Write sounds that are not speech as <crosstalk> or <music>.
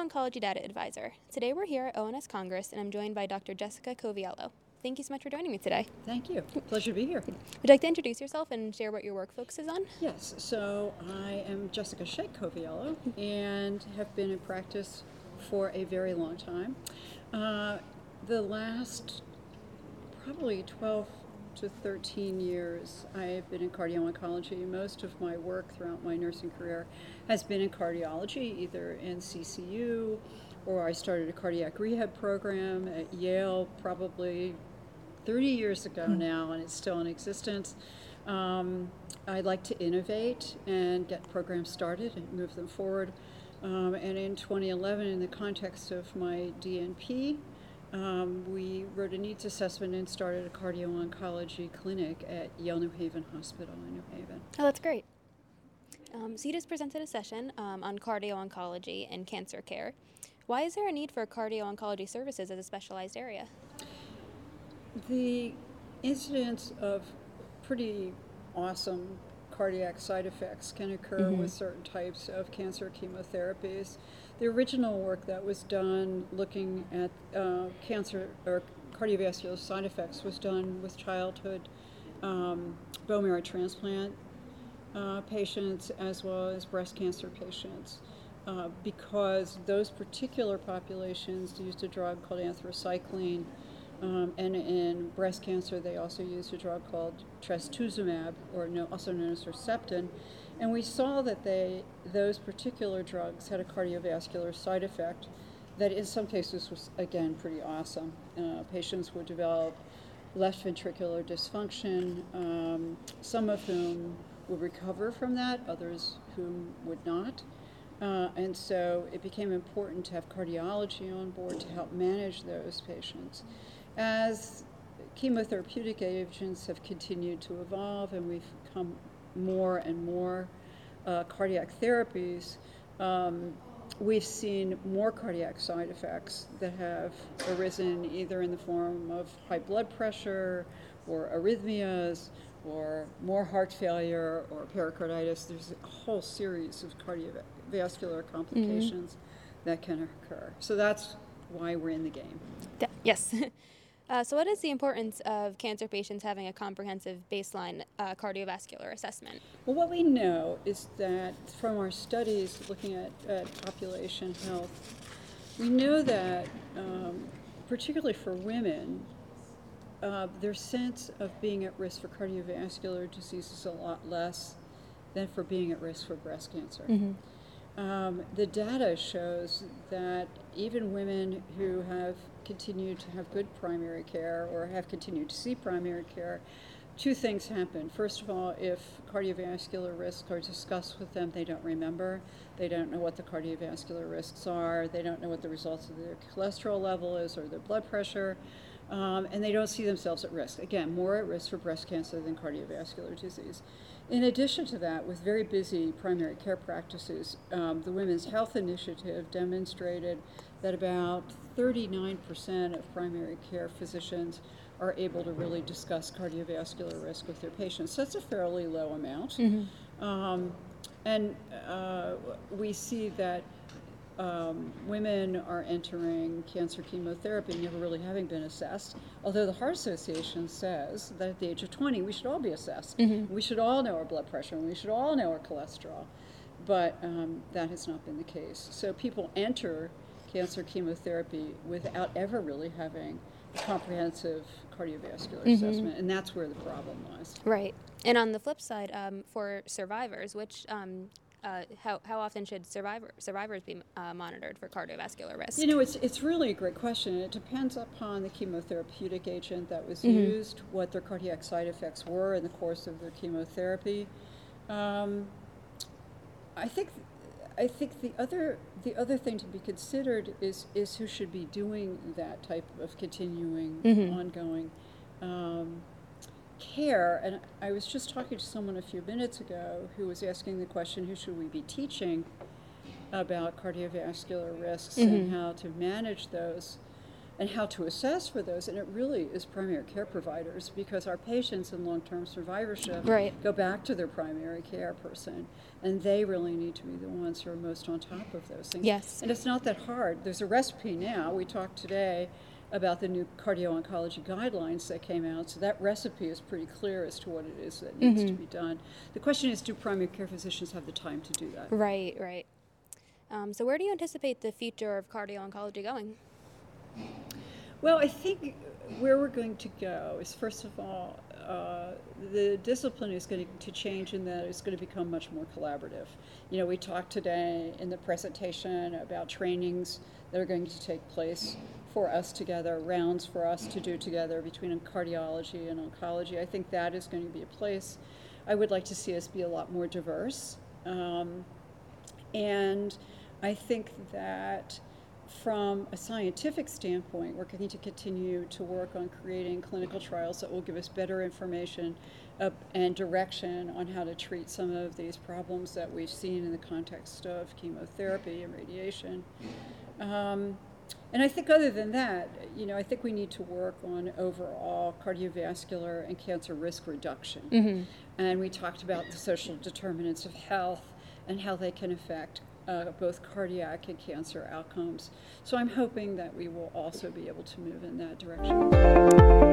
Oncology Data Advisor. Today we're here at ONS Congress and I'm joined by Dr. Jessica Coviello. Thank you so much for joining me today. Thank you. Pleasure to be here. Would you like to introduce yourself and share what your work focuses on? Yes, so I am Jessica Shea Coviello and have been in practice for a very long time. Uh, the last probably 12 to 13 years, I have been in cardio oncology. Most of my work throughout my nursing career has been in cardiology, either in CCU or I started a cardiac rehab program at Yale probably 30 years ago Hmm. now, and it's still in existence. Um, I like to innovate and get programs started and move them forward. Um, and in 2011, in the context of my DNP, um, we wrote a needs assessment and started a cardio oncology clinic at Yale New Haven Hospital in New Haven. Oh, that's great. Um, so you just presented a session um, on cardio oncology and cancer care. Why is there a need for cardio oncology services as a specialized area? The incidence of pretty awesome cardiac side effects can occur Mhm. with certain types of cancer chemotherapies. The original work that was done looking at uh, cancer or cardiovascular side effects was done with childhood um, bone marrow transplant uh, patients as well as breast cancer patients. Uh, because those particular populations used a drug called anthracycline, um, and in breast cancer they also used a drug called trastuzumab, or no, also known as Herceptin, and we saw that they those particular drugs had a cardiovascular side effect that in some cases was again pretty awesome. Uh, patients would develop left ventricular dysfunction, um, some of whom would recover from that, others whom would not. Uh, and so it became important to have cardiology on board to help manage those patients. As chemotherapeutic agents have continued to evolve and we've come more and more uh, cardiac therapies, um, we've seen more cardiac side effects that have arisen either in the form of high blood pressure or arrhythmias or more heart failure or pericarditis. There's a whole series of cardiovascular complications that can occur. So that's why we're in the game. Yes. <laughs> uh, so, what is the importance of cancer patients having a comprehensive baseline uh, cardiovascular assessment? Well, what we know is that from our studies looking at, at population health, we know that, um, particularly for women, uh, their sense of being at risk for cardiovascular disease is a lot less than for being at risk for breast cancer. Um, the data shows that even women who have continued to have good primary care or have continued to see primary care, two things happen. First of all, if cardiovascular risks are discussed with them, they don't remember. They don't know what the cardiovascular risks are. They don't know what the results of their cholesterol level is or their blood pressure. Um, and they don't see themselves at risk. Again, more at risk for breast cancer than cardiovascular disease. In addition to that, with very busy primary care practices, um, the Women's Health Initiative demonstrated that about 39% of primary care physicians are able to really discuss cardiovascular risk with their patients. So that's a fairly low amount. Um, and uh, we see that um, women are entering cancer chemotherapy never really having been assessed. Although the Heart Association says that at the age of 20, we should all be assessed. We should all know our blood pressure and we should all know our cholesterol. But um, that has not been the case. So people enter cancer chemotherapy without ever really having a comprehensive cardiovascular assessment, and that's where the problem lies. Right. And on the flip side, um, for survivors, which um, uh, how, how often should survivor, survivors be uh, monitored for cardiovascular risk? You know, it's, it's really a great question. It depends upon the chemotherapeutic agent that was used, what their cardiac side effects were in the course of their chemotherapy. Um, I think I think the other the other thing to be considered is is who should be doing that type of continuing Mhm. ongoing um, care. And I was just talking to someone a few minutes ago who was asking the question, who should we be teaching about cardiovascular risks and Mhm. how to manage those? and how to assess for those. And it really is primary care providers because our patients in long term survivorship Right. go back to their primary care person, and they really need to be the ones who are most on top of those things. Yes. And it's not that hard. There's a recipe now. We talked today about the new cardio oncology guidelines that came out, so that recipe is pretty clear as to what it is that needs to be done. The question is do primary care physicians have the time to do that? Right, right. Um, so, where do you anticipate the future of cardio oncology going? Well, I think where we're going to go is first of all, uh, the discipline is going to change in that it's going to become much more collaborative. You know, we talked today in the presentation about trainings that are going to take place for us together, rounds for us to do together between cardiology and oncology. I think that is going to be a place. I would like to see us be a lot more diverse. Um, and I think that from a scientific standpoint, we're going to continue to work on creating clinical trials that will give us better information and direction on how to treat some of these problems that we've seen in the context of chemotherapy and radiation. Um, and I think other than that, you know, I think we need to work on overall cardiovascular and cancer risk reduction. And we talked about the social determinants of health and how they can affect uh, both cardiac and cancer outcomes. So I'm hoping that we will also be able to move in that direction.